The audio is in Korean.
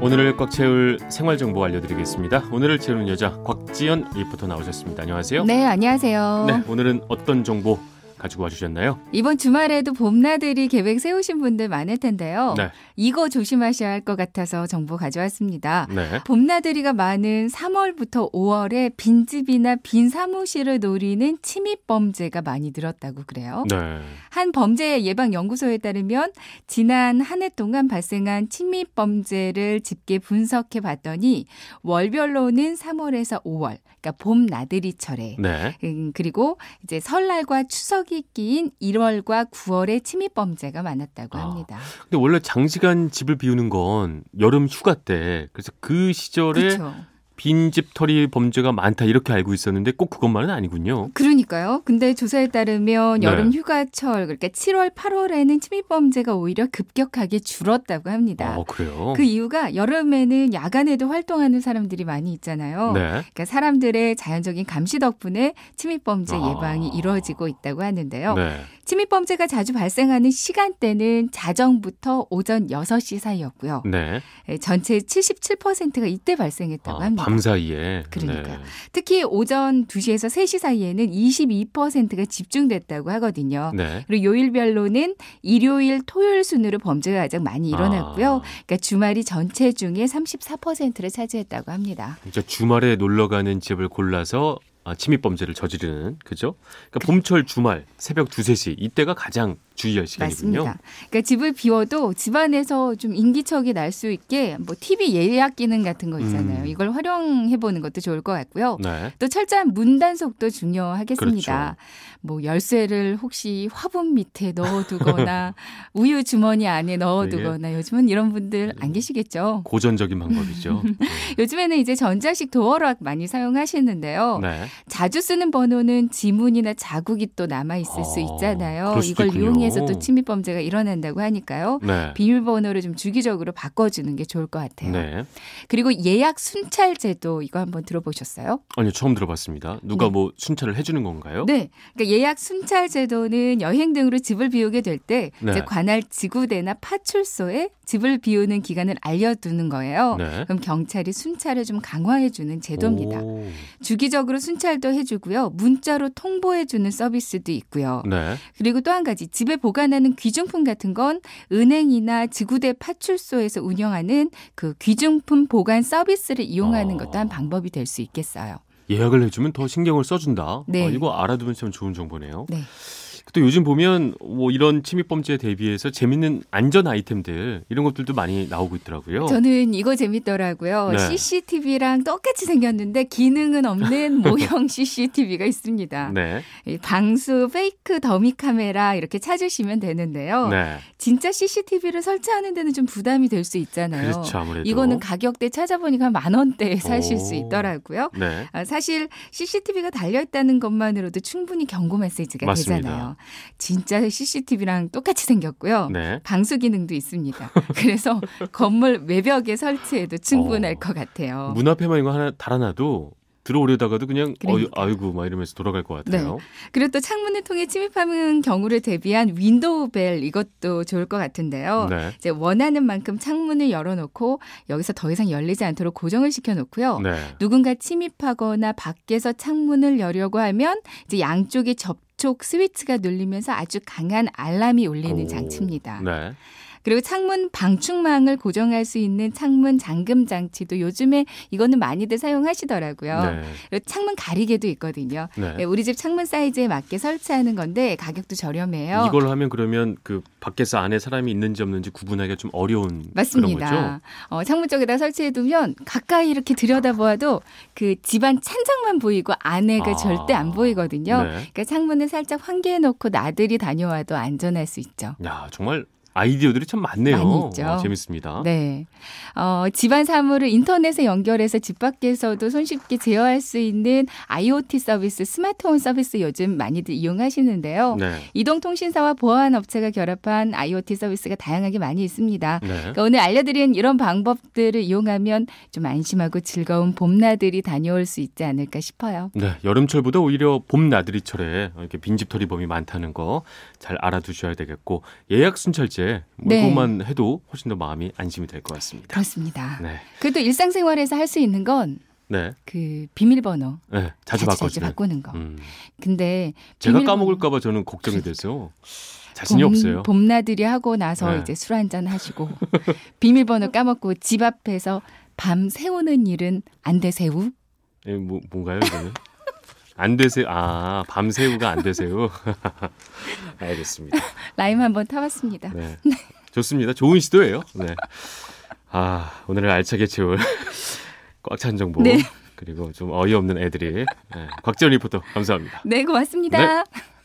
오늘을 꽉 채울 생활 정보 알려드리겠습니다. 오늘을 채우는 여자 곽지연 리포터 나오셨습니다. 안녕하세요. 네, 안녕하세요. 네, 오늘은 어떤 정보 가지고 와주셨나요? 이번 주말에도 봄나들이 계획 세우신 분들 많을 텐데요. 네. 이거 조심하셔야 할 것 같아서 정보 가져왔습니다. 네. 봄나들이가 많은 3월부터 5월에 빈집이나 빈 사무실을 노리는 침입 범죄가 많이 늘었다고 그래요. 네. 한 범죄 예방 연구소에 따르면 지난 한 해 동안 발생한 침입 범죄를 집계 분석해 봤더니 월별로는 3월에서 5월, 그러니까 봄 나들이철에 네. 음, 그리고 이제 설날과 추석이 끼인 1월과 9월에 침입 범죄가 많았다고 아. 합니다. 근데 원래 장시간 집을 비우는 건 여름 휴가 때 그래서 그 시절에 그렇죠. 빈집 털이 범죄가 많다 이렇게 알고 있었는데 꼭 그것만은 아니군요. 그러니까요. 근데 조사에 따르면 네. 여름 휴가철 그러니까 7월, 8월에는 침입 범죄가 오히려 급격하게 줄었다고 합니다. 어, 그래요? 그 이유가 여름에는 야간에도 활동하는 사람들이 많이 있잖아요. 네. 그러니까 사람들의 자연적인 감시 덕분에 침입 범죄 아. 예방이 이루어지고 있다고 하는데요. 네. 침입 범죄가 자주 발생하는 시간대는 자정부터 오전 6시 사이였고요. 네. 예, 전체 77%가 이때 발생했다고 아, 합니다. 밤 사이에. 그러니까요. 네. 특히 오전 2시에서 3시 사이에는 22%가 집중됐다고 하거든요. 네. 그리고 요일별로는 일요일, 토요일 순으로 범죄가 가장 많이 일어났고요. 아. 그러니까 주말이 전체 중에 34%를 차지했다고 합니다. 진짜 주말에 놀러 가는 집을 골라서 아, 침입 범죄를 저지르는 그죠? 그러니까 봄철 주말 새벽 2, 3시 이때가 가장 주의할 시간이군요. 맞습니다. 그러니까 집을 비워도 집안에서 좀 인기척이 날 수 있게 뭐 TV 예약 기능 같은 거 있잖아요. 음. 이걸 활용해 보는 것도 좋을 것 같고요. 네. 또 철저한 문 단속도 중요하겠습니다. 그렇죠. 뭐 열쇠를 혹시 화분 밑에 넣어두거나 우유 주머니 안에 넣어두거나 요즘은 이런 분들 안 계시겠죠. 고전적인 방법이죠. 요즘에는 이제 전자식 도어락 많이 사용하시는데요. 네. 자주 쓰는 번호는 지문이나 자국이 또 남아 있을 수 어, 있잖아요. 그럴 수도 이걸. 이용해 서 또 침입 범죄가 일어난다고 하니까요. 네. 비밀번호를 좀 주기적으로 바꿔주는 게 좋을 것 같아요. 네. 그리고 예약 순찰 제도 이거 한번 들어보셨어요? 아니요, 처음 들어봤습니다. 누가 네. 뭐 순찰을 해주는 건가요? 네. 그러니까 예약 순찰 제도는 여행 등으로 집을 비우게 될때 네. 관할 지구대나 파출소에 집을 비우는 기간을 알려두는 거예요. 네. 그럼 경찰이 순찰을 좀 강화해주는 제도입니다. 오. 주기적으로 순찰도 해주고요. 문자로 통보해주는 서비스도 있고요. 네. 그리고 또 한 가지 집에 보관하는 귀중품 같은 건 은행이나 지구대 파출소에서 운영하는 그 귀중품 보관 서비스를 이용하는 아. 것도 한 방법이 될 수 있겠어요. 예약을 해주면 더 신경을 써준다. 네. 아, 이거 알아두면 참 좋은 정보네요. 네. 또 요즘 보면 뭐 이런 침입 범죄에 대비해서 재밌는 안전 아이템들 이런 것들도 많이 나오고 있더라고요. 저는 이거 재밌더라고요. 네. CCTV랑 똑같이 생겼는데 기능은 없는 모형 CCTV가 있습니다. 네. 이 방수 페이크 더미 카메라 이렇게 찾으시면 되는데요. 네. 진짜 CCTV를 설치하는 데는 좀 부담이 될 수 있잖아요. 그렇죠. 아무래도. 이거는 가격대 찾아보니까 만 원대에 사실 수 오. 있더라고요. 네. 아, 사실 CCTV가 달려 있다는 것만으로도 충분히 경고 메시지가 맞습니다. 되잖아요. 진짜 CCTV랑 똑같이 생겼고요. 네. 방수 기능도 있습니다. 그래서 건물 외벽에 설치해도 충분할 어. 것 같아요. 문 앞에만 이거 하나 달아놔도 들어오려다가도 그냥 어이, 그러니까요. 아이고 막 이러면서 돌아갈 것 같아요. 그리고 또 창문을 통해 침입하는 경우를 대비한 window bell 이것도 좋을 것 같은데요. 네. 이제 원하는 만큼 창문을 열어놓고 여기서 더 이상 열리지 않도록 고정을 시켜놓고요. 네. 누군가 침입하거나 밖에서 창문을 열려고 하면 이제 양쪽에 접촉 스위치가 눌리면서 아주 강한 알람이 울리는 오. 장치입니다. 네. 그리고 창문 방충망을 고정할 수 있는 창문 잠금 장치도 요즘에 이거는 많이들 사용하시더라고요. 네. 그리고 창문 가리개도 있거든요. 네. 네, 우리 집 창문 사이즈에 맞게 설치하는 건데 가격도 저렴해요. 이걸 하면 그러면 그 밖에서 안에 사람이 있는지 없는지 구분하기가 좀 어려운 그런 거죠. 맞습니다. 어, 창문 쪽에다 설치해 두면 가까이 이렇게 들여다보아도 그 집안 찬장만 보이고 안에가 아. 절대 안 보이거든요. 네. 그러니까 창문을 살짝 환기해 놓고 나들이 다녀와도 안전할 수 있죠. 야 정말 아이디어들이 참 많네요. 많이 있죠. 어, 재밌습니다. 네. 어, 집안 사물을 인터넷에 연결해서 집 밖에서도 손쉽게 제어할 수 있는 IoT 서비스, 스마트홈 서비스 요즘 많이들 이용하시는데요. 네. 이동통신사와 보안 업체가 결합한 IoT 서비스가 다양하게 많이 있습니다. 네. 그러니까 오늘 알려드린 이런 방법들을 이용하면 좀 안심하고 즐거운 봄나들이 다녀올 수 있지 않을까 싶어요. 네, 여름철보다 오히려 봄 나들이철에 이렇게 빈집털이 범이 많다는 거 잘 알아두셔야 되겠고 예약 순찰제 뭐 네. 그것만 해도 훨씬 더 마음이 안심이 될 것 같습니다. 그렇습니다. 네, 그래도 일상생활에서 할 수 있는 건 네, 그 비밀번호 네 자주 자주. 자주 바꾸는 거. 음, 근데 제가 까먹을까봐 저는 걱정이 돼서 자신이 봄, 없어요. 봄나들이 하고 나서 네. 이제 술 한잔 하시고 비밀번호 까먹고 집 앞에서 밤 새우는 일은 안 되세우. 예, 뭐, 뭔가요 이거는? 안 되세요. 아 밤새우가 안 되세요. 알겠습니다. 라임 한번 타봤습니다. 네. 좋습니다. 좋은 시도예요. 네. 아, 오늘을 알차게 채울 꽉 찬 정보. 네. 그리고 좀 어이없는 애들이. 네. 곽지연 리포터 감사합니다. 네, 고맙습니다.